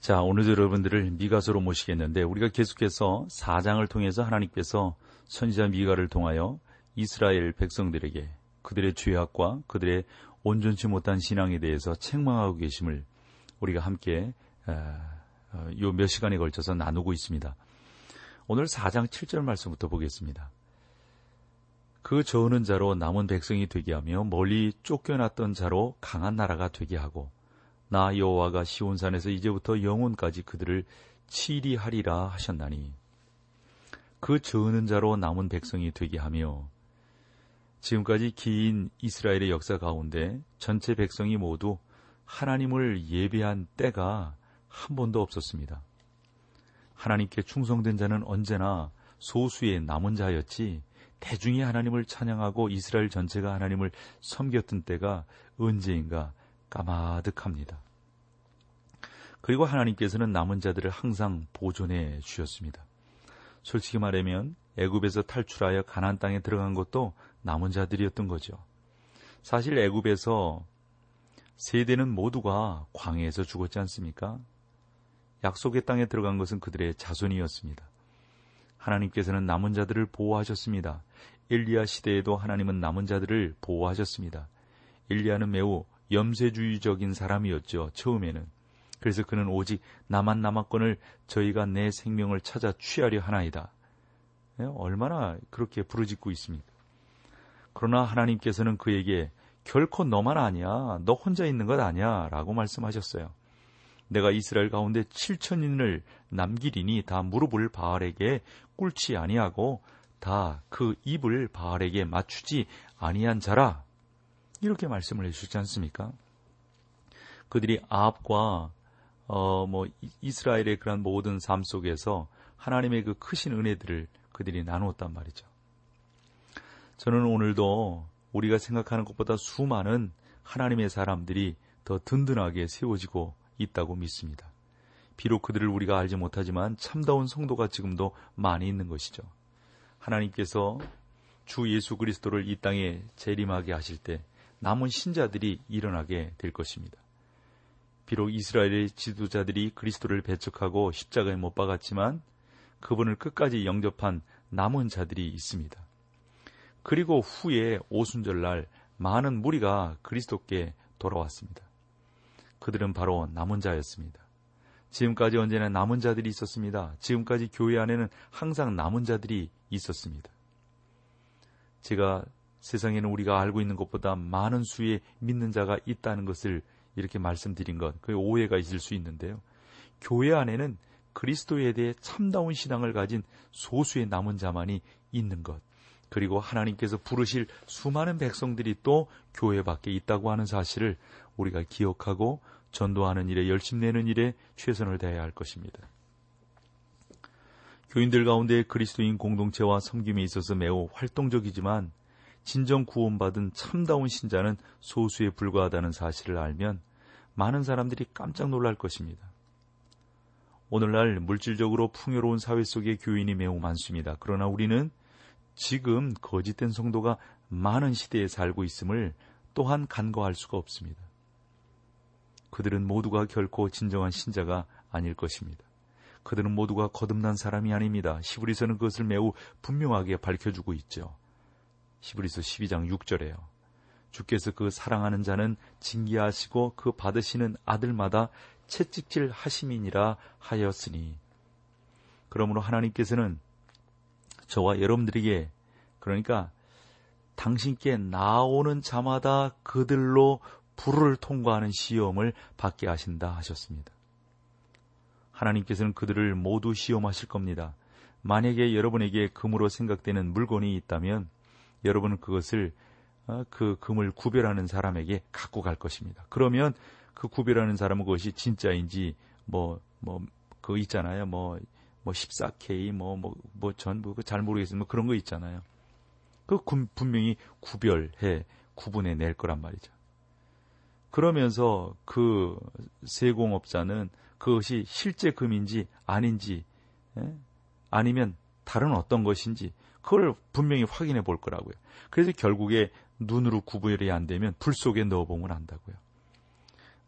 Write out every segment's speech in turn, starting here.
자, 오늘도 여러분들을 미가서로 모시겠는데 우리가 계속해서 사장을 통해서 하나님께서 선지자 미가를 통하여 이스라엘 백성들에게 그들의 죄악과 그들의 온전치 못한 신앙에 대해서 책망하고 계심을 우리가 함께 어, 요몇 시간에 걸쳐서 나누고 있습니다. 오늘 4장 7절 말씀부터 보겠습니다. 그 저으는 자로 남은 백성이 되게 하며 멀리 쫓겨났던 자로 강한 나라가 되게 하고 나 여호와가 시온산에서 이제부터 영혼까지 그들을 치리하리라 하셨나니 그 저는 자로 남은 백성이 되게 하며 지금까지 긴 이스라엘의 역사 가운데 전체 백성이 모두 하나님을 예배한 때가 한 번도 없었습니다. 하나님께 충성된 자는 언제나 소수의 남은 자였지 대중이 하나님을 찬양하고 이스라엘 전체가 하나님을 섬겼던 때가 언제인가 까마득합니다. 그리고 하나님께서는 남은 자들을 항상 보존해 주셨습니다. 솔직히 말하면 애굽에서 탈출하여 가나안 땅에 들어간 것도 남은 자들이었던 거죠. 사실 애굽에서 세대는 모두가 광해에서 죽었지 않습니까? 약속의 땅에 들어간 것은 그들의 자손이었습니다. 하나님께서는 남은 자들을 보호하셨습니다. 엘리야 시대에도 하나님은 남은 자들을 보호하셨습니다. 엘리야는 매우 염세주의적인 사람이었죠. 처음에는. 그래서 그는 오직 나만 남았건을 저희가 내 생명을 찾아 취하려 하나이다. 예, 얼마나 그렇게 부르짖고 있습니까? 그러나 하나님께서는 그에게 결코 너만 아니야. 너 혼자 있는 것 아니야. 라고 말씀하셨어요. 내가 이스라엘 가운데 7천인을 남기리니 다 무릎을 바알에게 꿇지 아니하고 다 그 입을 바알에게 맞추지 아니한 자라. 이렇게 말씀을 해주셨지 않습니까? 그들이 아합과 어, 뭐, 이스라엘의 그런 모든 삶 속에서 하나님의 그 크신 은혜들을 그들이 나누었단 말이죠. 저는 오늘도 우리가 생각하는 것보다 수많은 하나님의 사람들이 더 든든하게 세워지고 있다고 믿습니다. 비록 그들을 우리가 알지 못하지만 참다운 성도가 지금도 많이 있는 것이죠. 하나님께서 주 예수 그리스도를 이 땅에 재림하게 하실 때 남은 신자들이 일어나게 될 것입니다. 비록 이스라엘의 지도자들이 그리스도를 배척하고 십자가에 못 박았지만 그분을 끝까지 영접한 남은 자들이 있습니다. 그리고 후에 오순절날 많은 무리가 그리스도께 돌아왔습니다. 그들은 바로 남은 자였습니다. 지금까지 언제나 남은 자들이 있었습니다. 지금까지 교회 안에는 항상 남은 자들이 있었습니다. 제가 세상에는 우리가 알고 있는 것보다 많은 수의 믿는 자가 있다는 것을 이렇게 말씀드린 것, 그 오해가 있을 수 있는데요. 교회 안에는 그리스도에 대해 참다운 신앙을 가진 소수의 남은 자만이 있는 것, 그리고 하나님께서 부르실 수많은 백성들이 또 교회 밖에 있다고 하는 사실을 우리가 기억하고 전도하는 일에 열심 내는 일에 최선을 다해야 할 것입니다. 교인들 가운데 그리스도인 공동체와 섬김에 있어서 매우 활동적이지만 진정 구원받은 참다운 신자는 소수에 불과하다는 사실을 알면 많은 사람들이 깜짝 놀랄 것입니다. 오늘날 물질적으로 풍요로운 사회 속에 교인이 매우 많습니다. 그러나 우리는 지금 거짓된 성도가 많은 시대에 살고 있음을 또한 간과할 수가 없습니다. 그들은 모두가 결코 진정한 신자가 아닐 것입니다. 그들은 모두가 거듭난 사람이 아닙니다. 시브리서는 그것을 매우 분명하게 밝혀주고 있죠. 시브리서 12장 6절에요. 주께서 그 사랑하는 자는 징계하시고 그 받으시는 아들마다 채찍질 하심이니라 하였으니 그러므로 하나님께서는 저와 여러분들에게 그러니까 당신께 나오는 자마다 그들로 불을 통과하는 시험을 받게 하신다 하셨습니다. 하나님께서는 그들을 모두 시험하실 겁니다. 만약에 여러분에게 금으로 생각되는 물건이 있다면 여러분은 그것을 어, 그 금을 구별하는 사람에게 갖고 갈 것입니다. 그러면 그 구별하는 사람은 그것이 진짜인지 뭐 뭐 그 있잖아요. 뭐 뭐 14K 뭐 뭐 뭐 전부 그잘 모르겠지만 뭐 그런 거 있잖아요. 그 분명히 구별해 구분해 낼 거란 말이죠. 그러면서 그 세공업자는 그것이 실제 금인지 아닌지 예? 아니면 다른 어떤 것인지 그걸 분명히 확인해 볼 거라고요. 그래서 결국에 눈으로 구별이 안 되면 불 속에 넣어보면 안다고요.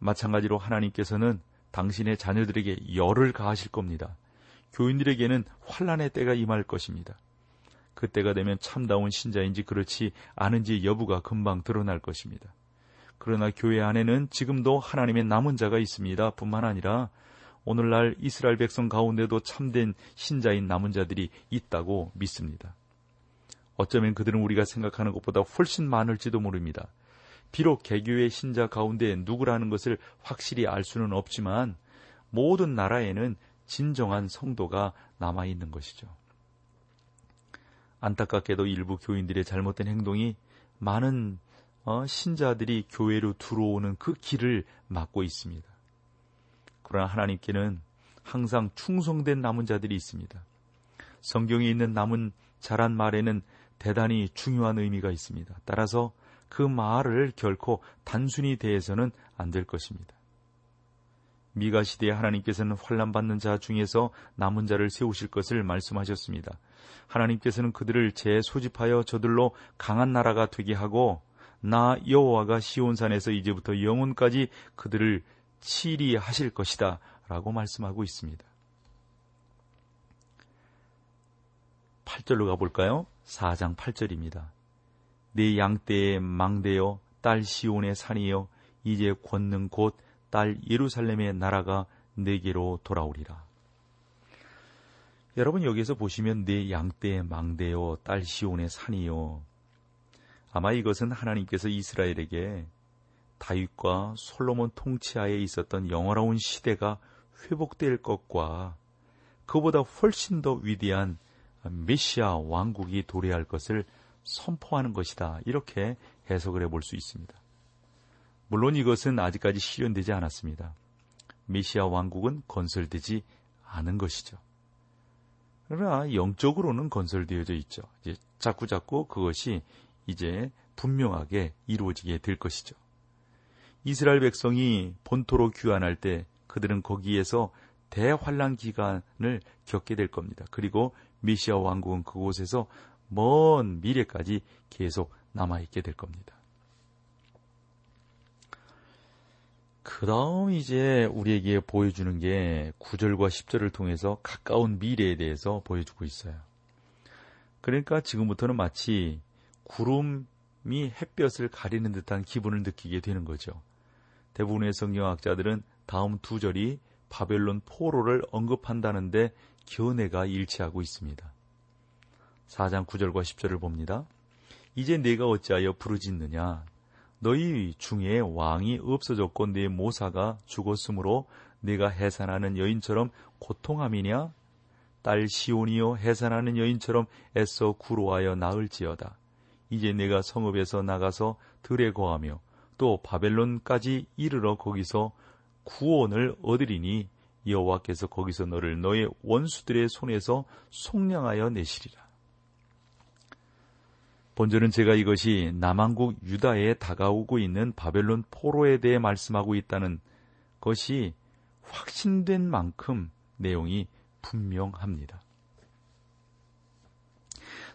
마찬가지로 하나님께서는 당신의 자녀들에게 열을 가하실 겁니다. 교인들에게는 환란의 때가 임할 것입니다. 그때가 되면 참다운 신자인지 그렇지 않은지 여부가 금방 드러날 것입니다. 그러나 교회 안에는 지금도 하나님의 남은 자가 있습니다. 뿐만 아니라 오늘날 이스라엘 백성 가운데도 참된 신자인 남은 자들이 있다고 믿습니다. 어쩌면 그들은 우리가 생각하는 것보다 훨씬 많을지도 모릅니다. 비록 개교의 신자 가운데 누구라는 것을 확실히 알 수는 없지만 모든 나라에는 진정한 성도가 남아 있는 것이죠. 안타깝게도 일부 교인들의 잘못된 행동이 많은 어, 신자들이 교회로 들어오는 그 길을 막고 있습니다. 그러나 하나님께는 항상 충성된 남은 자들이 있습니다. 성경에 있는 남은 자란 말에는 대단히 중요한 의미가 있습니다. 따라서 그 말을 결코 단순히 대해서는 안 될 것입니다. 미가 시대에 하나님께서는 환란 받는 자 중에서 남은 자를 세우실 것을 말씀하셨습니다. 하나님께서는 그들을 재 소집하여 저들로 강한 나라가 되게 하고 나 여호와가 시온산에서 이제부터 영혼까지 그들을 치리하실 것이다 라고 말씀하고 있습니다. 8절로 가볼까요? 4장 8절입니다. 내 양떼의 망대여 딸 시온의 산이여 이제 권능 곧 딸 예루살렘의 나라가 내게로 돌아오리라. 여러분 여기서 보시면 내 양떼의 망대여 딸 시온의 산이여 아마 이것은 하나님께서 이스라엘에게 다윗과 솔로몬 통치하에 있었던 영원로운 시대가 회복될 것과 그보다 훨씬 더 위대한 메시아 왕국이 도래할 것을 선포하는 것이다. 이렇게 해석을 해볼 수 있습니다. 물론 이것은 아직까지 실현되지 않았습니다. 메시아 왕국은 건설되지 않은 것이죠. 그러나 영적으로는 건설되어져 있죠. 이제 자꾸 자꾸 그것이 이제 분명하게 이루어지게 될 것이죠. 이스라엘 백성이 본토로 귀환할 때 그들은 거기에서 대환란 기간을 겪게 될 겁니다. 그리고 메시아 왕국은 그곳에서 먼 미래까지 계속 남아있게 될 겁니다. 그 다음 이제 우리에게 보여주는 게 9절과 10절을 통해서 가까운 미래에 대해서 보여주고 있어요. 그러니까 지금부터는 마치 구름이 햇볕을 가리는 듯한 기분을 느끼게 되는 거죠. 대부분의 성경학자들은 다음 두 절이 바벨론 포로를 언급한다는데 견해가 일치하고 있습니다. 4장 9절과 10절을 봅니다. 이제 내가 어찌하여 부르짖느냐? 너희 중에 왕이 없어졌고 내 모사가 죽었으므로 내가 해산하는 여인처럼 고통함이냐? 딸 시온이요 해산하는 여인처럼 애써 구로하여 나을지어다. 이제 내가 성읍에서 나가서 들에 거하며 또 바벨론까지 이르러 거기서 구원을 얻으리니 여호와께서 거기서 너를 너의 원수들의 손에서 속량하여 내시리라. 본절은 제가 이것이 남한국 유다에 다가오고 있는 바벨론 포로에 대해 말씀하고 있다는 것이 확신된 만큼 내용이 분명합니다.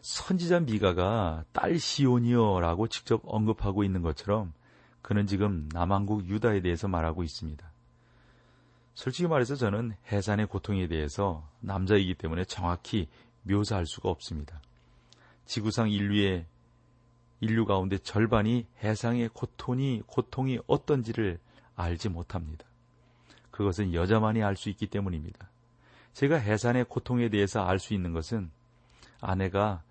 선지자 미가가 딸 시온이여라고 직접 언급하고 있는 것처럼 그는 지금 남한국 유다에 대해서 말하고 있습니다. 솔직히 말해서 저는 해산의 고통에 대해서 남자이기 때문에 정확히 묘사할 수가 없습니다. 지구상 인류의 인류 가운데 절반이 해상의 고통이 고통이 어떤지를 알지 못합니다. 그것은 여자만이 알 수 있기 때문입니다. 제가 해산의 고통에 대해서 알 수 있는 것은 아내가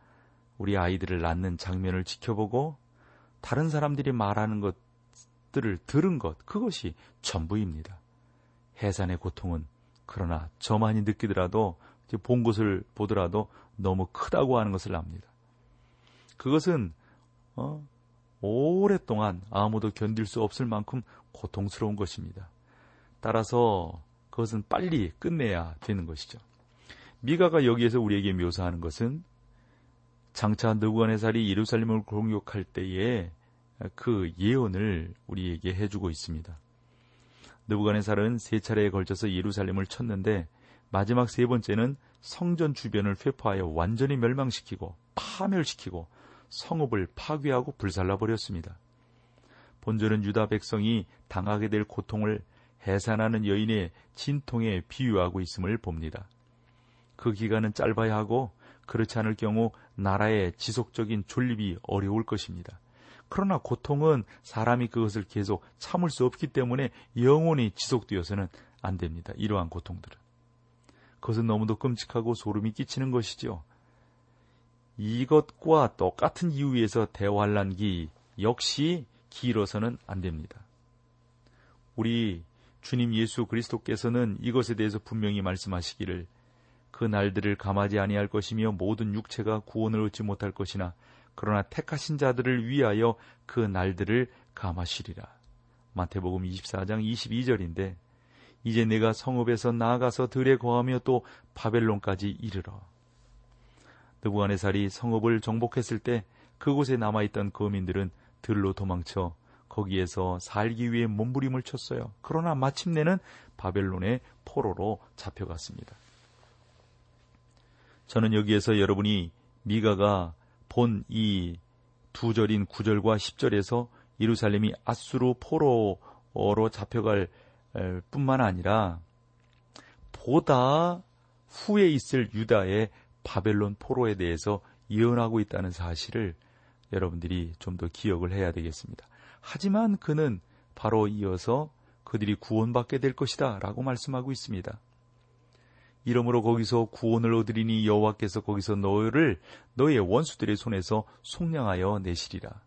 우리 아이들을 낳는 장면을 지켜보고 다른 사람들이 말하는 것들을 들은 것, 그것이 전부입니다. 해산의 고통은 그러나 저만이 느끼더라도 본 것을 보더라도 너무 크다고 하는 것을 압니다. 그것은 어, 오랫동안 아무도 견딜 수 없을 만큼 고통스러운 것입니다. 따라서 그것은 빨리 끝내야 되는 것이죠. 미가가 여기에서 우리에게 묘사하는 것은 장차 느부갓네살이 예루살렘을 공격할 때에 그 예언을 우리에게 해주고 있습니다. 느부갓네살은 세 차례에 걸쳐서 예루살렘을 쳤는데 마지막 세 번째는 성전 주변을 회파하여 완전히 멸망시키고 파멸시키고 성읍을 파괴하고 불살라 버렸습니다. 본절은 유다 백성이 당하게 될 고통을 해산하는 여인의 진통에 비유하고 있음을 봅니다. 그 기간은 짧아야 하고 그렇지 않을 경우 나라의 지속적인 존립이 어려울 것입니다. 그러나 고통은 사람이 그것을 계속 참을 수 없기 때문에 영원히 지속되어서는 안 됩니다. 이러한 고통들은. 그것은 너무도 끔찍하고 소름이 끼치는 것이죠. 이것과 똑같은 이유에서 대환란기 역시 길어서는 안 됩니다. 우리 주님 예수 그리스도께서는 이것에 대해서 분명히 말씀하시기를 그 날들을 감하지 아니할 것이며 모든 육체가 구원을 얻지 못할 것이나 그러나 택하신 자들을 위하여 그 날들을 감하시리라. 마태복음 24장 22절인데 이제 내가 성읍에서 나아가서 들에 거하며 또 바벨론까지 이르러 느부갓네살이 성읍을 정복했을 때 그곳에 남아있던 거민들은 들로 도망쳐 거기에서 살기 위해 몸부림을 쳤어요. 그러나 마침내는 바벨론의 포로로 잡혀갔습니다. 저는 여기에서 여러분이 미가가 본 이 두 절인 9절과 10절에서 예루살렘이 아수르 포로로 잡혀갈 뿐만 아니라 보다 후에 있을 유다의 바벨론 포로에 대해서 예언하고 있다는 사실을 여러분들이 좀 더 기억을 해야 되겠습니다. 하지만 그는 바로 이어서 그들이 구원받게 될 것이다 라고 말씀하고 있습니다. 이러므로 거기서 구원을 얻으리니 여호와께서 거기서 너를 너의 원수들의 손에서 속량하여 내시리라.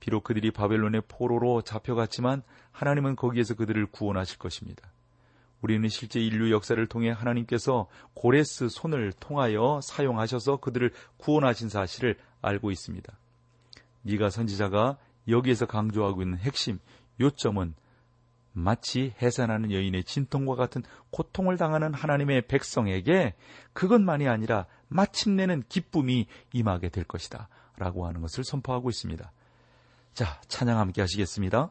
비록 그들이 바벨론의 포로로 잡혀갔지만 하나님은 거기에서 그들을 구원하실 것입니다. 우리는 실제 인류 역사를 통해 하나님께서 고레스 손을 통하여 사용하셔서 그들을 구원하신 사실을 알고 있습니다. 네가 선지자가 여기에서 강조하고 있는 핵심 요점은 마치 해산하는 여인의 진통과 같은 고통을 당하는 하나님의 백성에게 그것만이 아니라 마침내는 기쁨이 임하게 될 것이다. 라고 하는 것을 선포하고 있습니다. 자, 찬양 함께 하시겠습니다.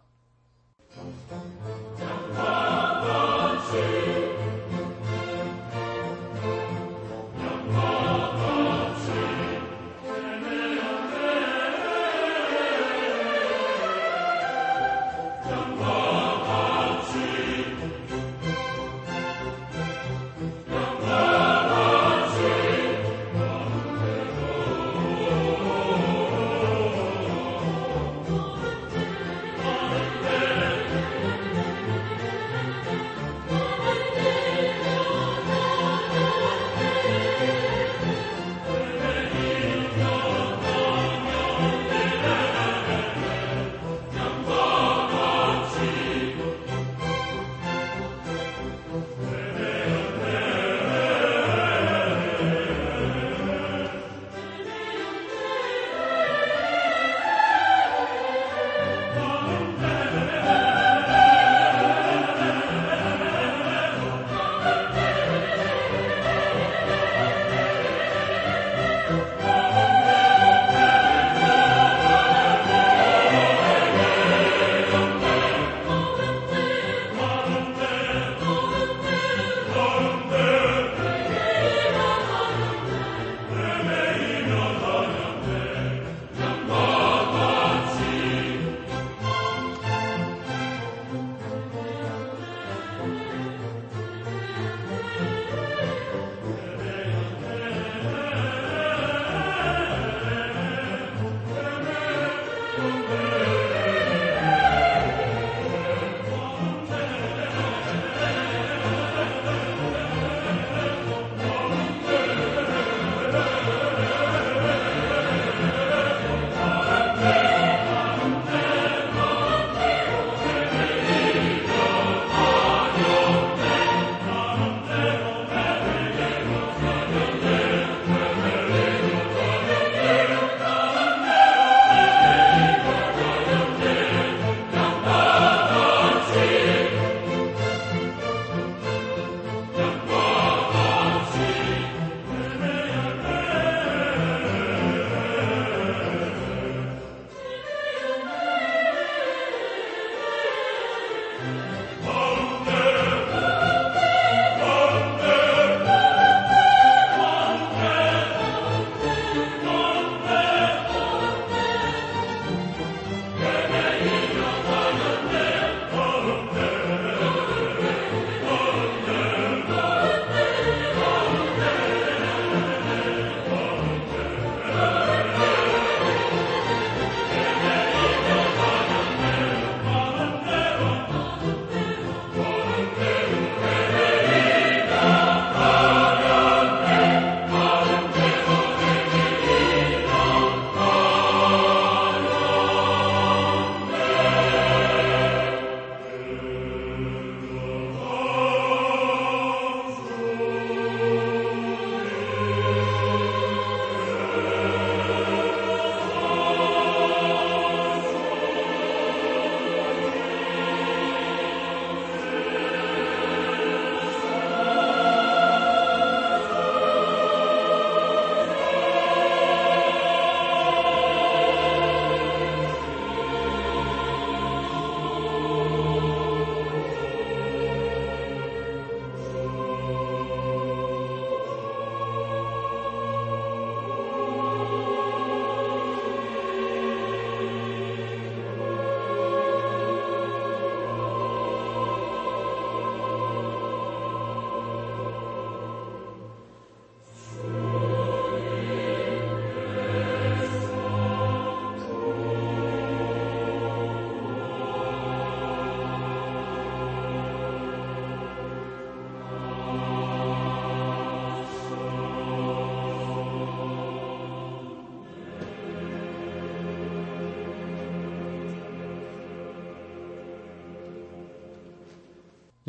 away.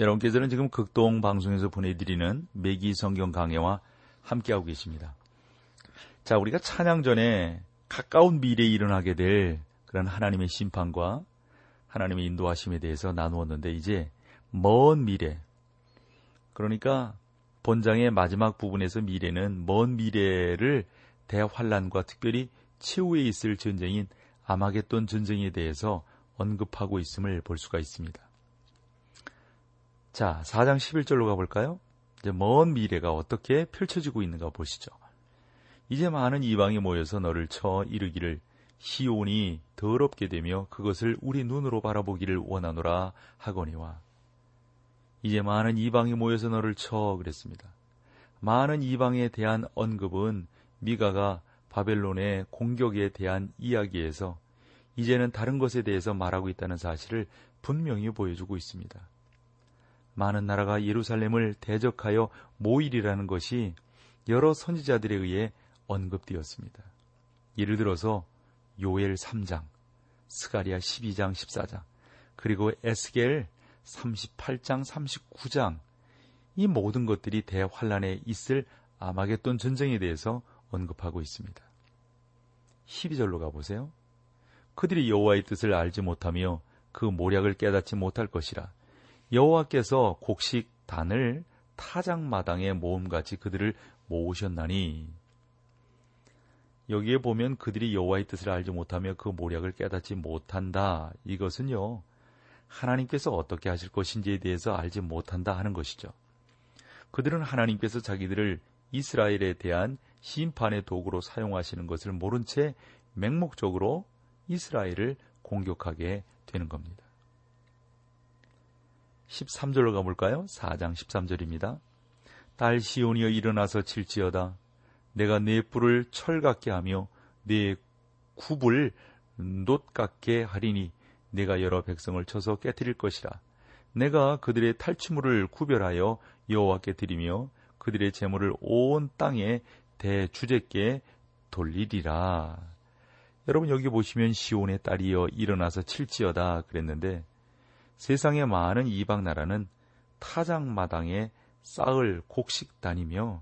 여러분께서는 지금 극동 방송에서 보내드리는 매기 성경 강해와 함께하고 계십니다. 자, 우리가 찬양 전에 가까운 미래에 일어나게 될 그런 하나님의 심판과 하나님의 인도하심에 대해서 나누었는데 이제 먼 미래 그러니까 본장의 마지막 부분에서 미래는 먼 미래를 대환란과 특별히 최후에 있을 전쟁인 아마겟돈 전쟁에 대해서 언급하고 있음을 볼 수가 있습니다. 자, 4장 11절로 가볼까요? 이제 먼 미래가 어떻게 펼쳐지고 있는가 보시죠. 이제 많은 이방이 모여서 너를 쳐 이르기를 시온이 더럽게 되며 그것을 우리 눈으로 바라보기를 원하노라 하거니와 이제 많은 이방이 모여서 너를 쳐 그랬습니다. 많은 이방에 대한 언급은 미가가 바벨론의 공격에 대한 이야기에서 이제는 다른 것에 대해서 말하고 있다는 사실을 분명히 보여주고 있습니다. 많은 나라가 예루살렘을 대적하여 모일이라는 것이 여러 선지자들에 의해 언급되었습니다. 예를 들어서 요엘 3장, 스가리아 12장 14장, 그리고 에스겔 38장 39장 이 모든 것들이 대환란에 있을 아마겟돈 전쟁에 대해서 언급하고 있습니다. 12절로 가보세요. 그들이 여호와의 뜻을 알지 못하며 그 모략을 깨닫지 못할 것이라. 여호와께서 곡식 단을 타작마당에 모음같이 그들을 모으셨나니 여기에 보면 그들이 여호와의 뜻을 알지 못하며 그 모략을 깨닫지 못한다. 이것은요. 하나님께서 어떻게 하실 것인지에 대해서 알지 못한다 하는 것이죠. 그들은 하나님께서 자기들을 이스라엘에 대한 심판의 도구로 사용하시는 것을 모른 채 맹목적으로 이스라엘을 공격하게 되는 겁니다. 13절로 가볼까요? 4장 13절입니다. 딸 시온이여 일어나서 칠지어다. 내가 내 뿔을 철 같게 하며 내 굽을 놋 같게 하리니 내가 여러 백성을 쳐서 깨뜨릴 것이라. 내가 그들의 탈취물을 구별하여 여호와께 드리며 그들의 재물을 온 땅에 대주제께 돌리리라. 여러분 여기 보시면 시온의 딸이여 일어나서 칠지어다 그랬는데 세상의 많은 이방 나라는 타작마당에 쌓을 곡식단이며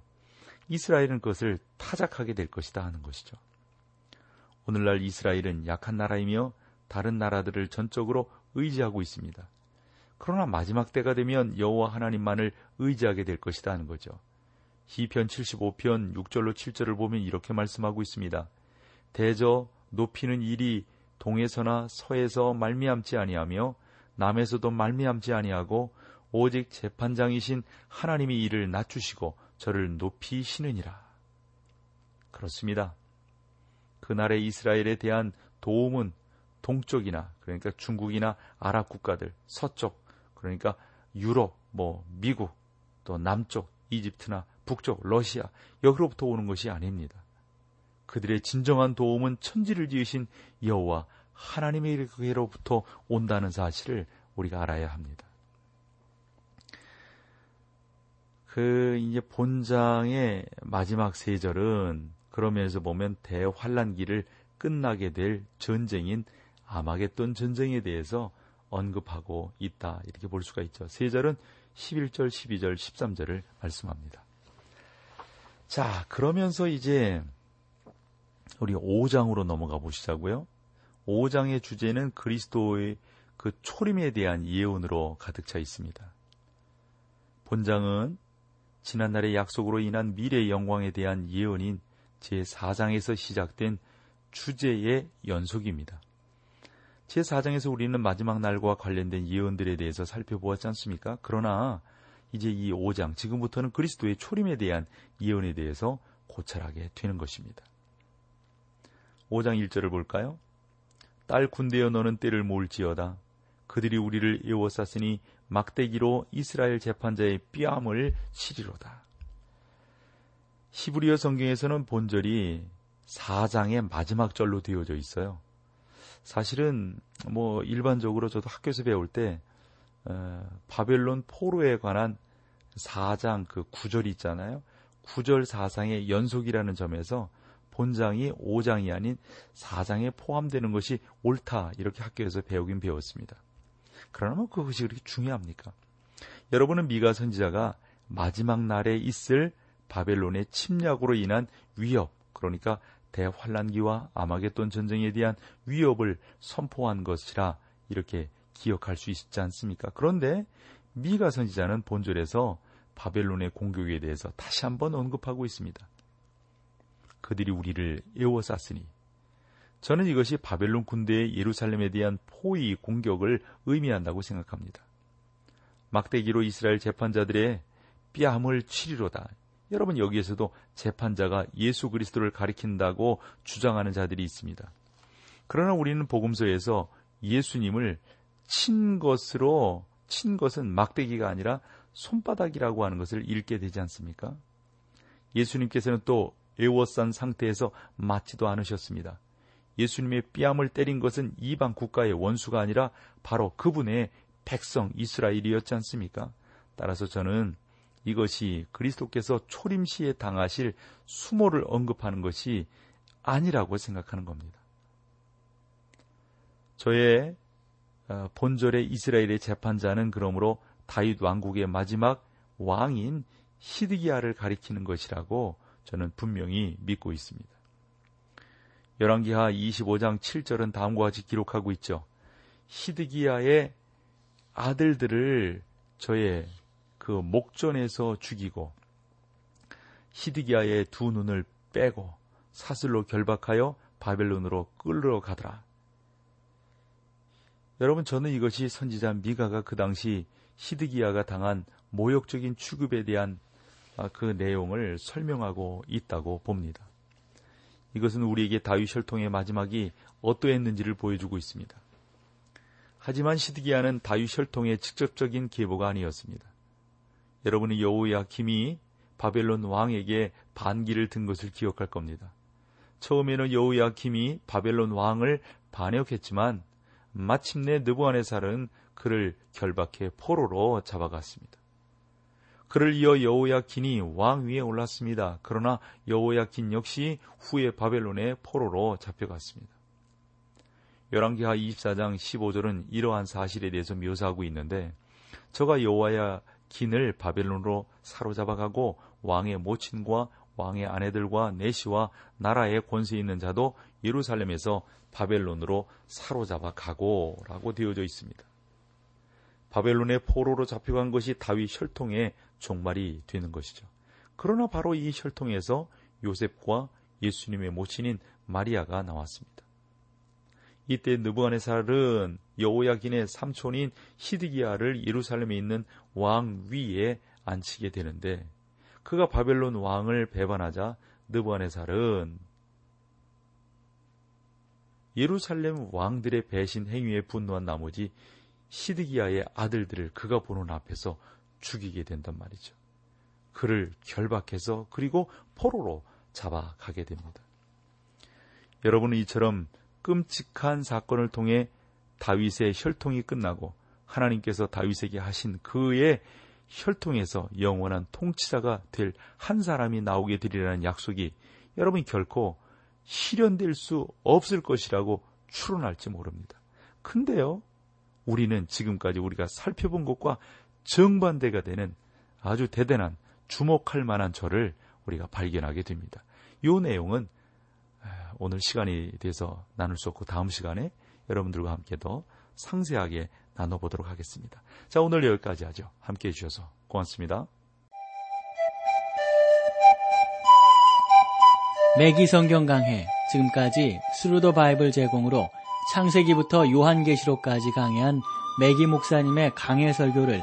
이스라엘은 그것을 타작하게 될 것이다 하는 것이죠. 오늘날 이스라엘은 약한 나라이며 다른 나라들을 전적으로 의지하고 있습니다. 그러나 마지막 때가 되면 여호와 하나님만을 의지하게 될 것이다 하는 거죠. 시편 75편 6절로 7절을 보면 이렇게 말씀하고 있습니다. 대저 높이는 일이 동에서나 서에서 말미암지 아니하며 남에서도 말미암지 아니하고 오직 재판장이신 하나님이 이를 낮추시고 저를 높이시느니라. 그렇습니다. 그날의 이스라엘에 대한 도움은 동쪽이나 그러니까 중국이나 아랍 국가들, 서쪽 그러니까 유럽, 뭐 미국, 또 남쪽 이집트나 북쪽 러시아 여기로부터 오는 것이 아닙니다. 그들의 진정한 도움은 천지를 지으신 여호와 하나님에게로부터 온다는 사실을 우리가 알아야 합니다. 그 이제 본장의 마지막 세 절은 그러면서 보면 대환란기를 끝나게 될 전쟁인 아마겟돈 전쟁에 대해서 언급하고 있다. 이렇게 볼 수가 있죠. 세 절은 11절, 12절, 13절을 말씀합니다. 자, 그러면서 이제 우리 5장으로 넘어가 보시자고요. 5장의 주제는 그리스도의 그 초림에 대한 예언으로 가득 차 있습니다. 본장은 지난날의 약속으로 인한 미래 영광에 대한 예언인 제4장에서 시작된 주제의 연속입니다. 제4장에서 우리는 마지막 날과 관련된 예언들에 대해서 살펴보았지 않습니까? 그러나 이제 이 5장, 지금부터는 그리스도의 초림에 대한 예언에 대해서 고찰하게 되는 것입니다. 5장 1절을 볼까요? 딸 군대여 너는 때를 몰지어다. 그들이 우리를 에워쌌으니 막대기로 이스라엘 재판자의 뺨을 치리로다. 히브리어 성경에서는 본절이 4장의 마지막 절로 되어져 있어요. 사실은 뭐 일반적으로 저도 학교에서 배울 때 어, 바벨론 포로에 관한 4장 그 9절이 있잖아요. 9절 4장의 연속이라는 점에서 본장이 5장이 아닌 4장에 포함되는 것이 옳다 이렇게 학교에서 배우긴 배웠습니다. 그러나 뭐 그것이 그렇게 중요합니까? 여러분은 미가 선지자가 마지막 날에 있을 바벨론의 침략으로 인한 위협, 그러니까 대환란기와 아마겟돈 전쟁에 대한 위협을 선포한 것이라 이렇게 기억할 수 있지 않습니까? 그런데 미가 선지자는 본절에서 바벨론의 공격에 대해서 다시 한번 언급하고 있습니다. 그들이 우리를 에워쌌으니 저는 이것이 바벨론 군대의 예루살렘에 대한 포위 공격을 의미한다고 생각합니다. 막대기로 이스라엘 재판자들의 뺨을 치리로다. 여러분 여기에서도 재판자가 예수 그리스도를 가리킨다고 주장하는 자들이 있습니다. 그러나 우리는 복음서에서 예수님을 친 것으로 친 것은 막대기가 아니라 손바닥이라고 하는 것을 읽게 되지 않습니까? 예수님께서는 또 애워싼 상태에서 맞지도 않으셨습니다. 예수님의 뺨을 때린 것은 이방 국가의 원수가 아니라 바로 그분의 백성 이스라엘이었지 않습니까? 따라서 저는 이것이 그리스도께서 초림시에 당하실 수모를 언급하는 것이 아니라고 생각하는 겁니다. 저의 어, 본절의 이스라엘의 재판자는 그러므로 다윗 왕국의 마지막 왕인 히드기야를 가리키는 것이라고 저는 분명히 믿고 있습니다. 열왕기하 25장 7절은 다음과 같이 기록하고 있죠. 히드기야의 아들들을 저의 그 목전에서 죽이고 히드기야의 두 눈을 빼고 사슬로 결박하여 바벨론으로 끌러 가더라. 여러분 저는 이것이 선지자 미가가 그 당시 히드기야가 당한 모욕적인 취급에 대한 아, 그 내용을 설명하고 있다고 봅니다. 이것은 우리에게 다윗 혈통의 마지막이 어떠했는지를 보여주고 있습니다. 하지만 시드기야는 다윗 혈통의 직접적인 계보가 아니었습니다. 여러분이 여호야킴이 바벨론 왕에게 반기를 든 것을 기억할 겁니다. 처음에는 여호야킴이 바벨론 왕을 반역했지만 마침내 느부안의살은 그를 결박해 포로로 잡아갔습니다. 그를 이어 여호야킨이 왕 위에 올랐습니다. 그러나 여호야킨 역시 후에 바벨론의 포로로 잡혀갔습니다. 열왕기하 24장 15절은 이러한 사실에 대해서 묘사하고 있는데 저가 여호야 긴을 바벨론으로 사로잡아가고 왕의 모친과 왕의 아내들과 내시와 나라의 권세 있는 자도 예루살렘에서 바벨론으로 사로잡아 가고 라고 되어져 있습니다. 바벨론의 포로로 잡혀간 것이 다윗 혈통의 종말이 되는 것이죠. 그러나 바로 이 혈통에서 요셉과 예수님의 모친인 마리아가 나왔습니다. 이때 느부갓네살은 여호야긴의 삼촌인 히드기야를 예루살렘에 있는 왕 위에 앉히게 되는데 그가 바벨론 왕을 배반하자 느부갓네살은 예루살렘 왕들의 배신 행위에 분노한 나머지 시드기야의 아들들을 그가 보는 앞에서 죽이게 된단 말이죠. 그를 결박해서 그리고 포로로 잡아가게 됩니다. 여러분은 이처럼 끔찍한 사건을 통해 다윗의 혈통이 끝나고 하나님께서 다윗에게 하신 그의 혈통에서 영원한 통치자가 될 한 사람이 나오게 되리라는 약속이 여러분 결코 실현될 수 없을 것이라고 추론할지 모릅니다. 근데요, 우리는 지금까지 우리가 살펴본 것과 정반대가 되는 아주 대단한 주목할 만한 절을 우리가 발견하게 됩니다. 이 내용은 오늘 시간이 돼서 나눌 수 없고 다음 시간에 여러분들과 함께 더 상세하게 나눠보도록 하겠습니다. 자, 오늘 여기까지 하죠. 함께 해주셔서 고맙습니다. 매기 성경 강해 지금까지 Thru the Bible 제공으로 창세기부터 요한계시록까지 강해한 매기 목사님의 강해 설교를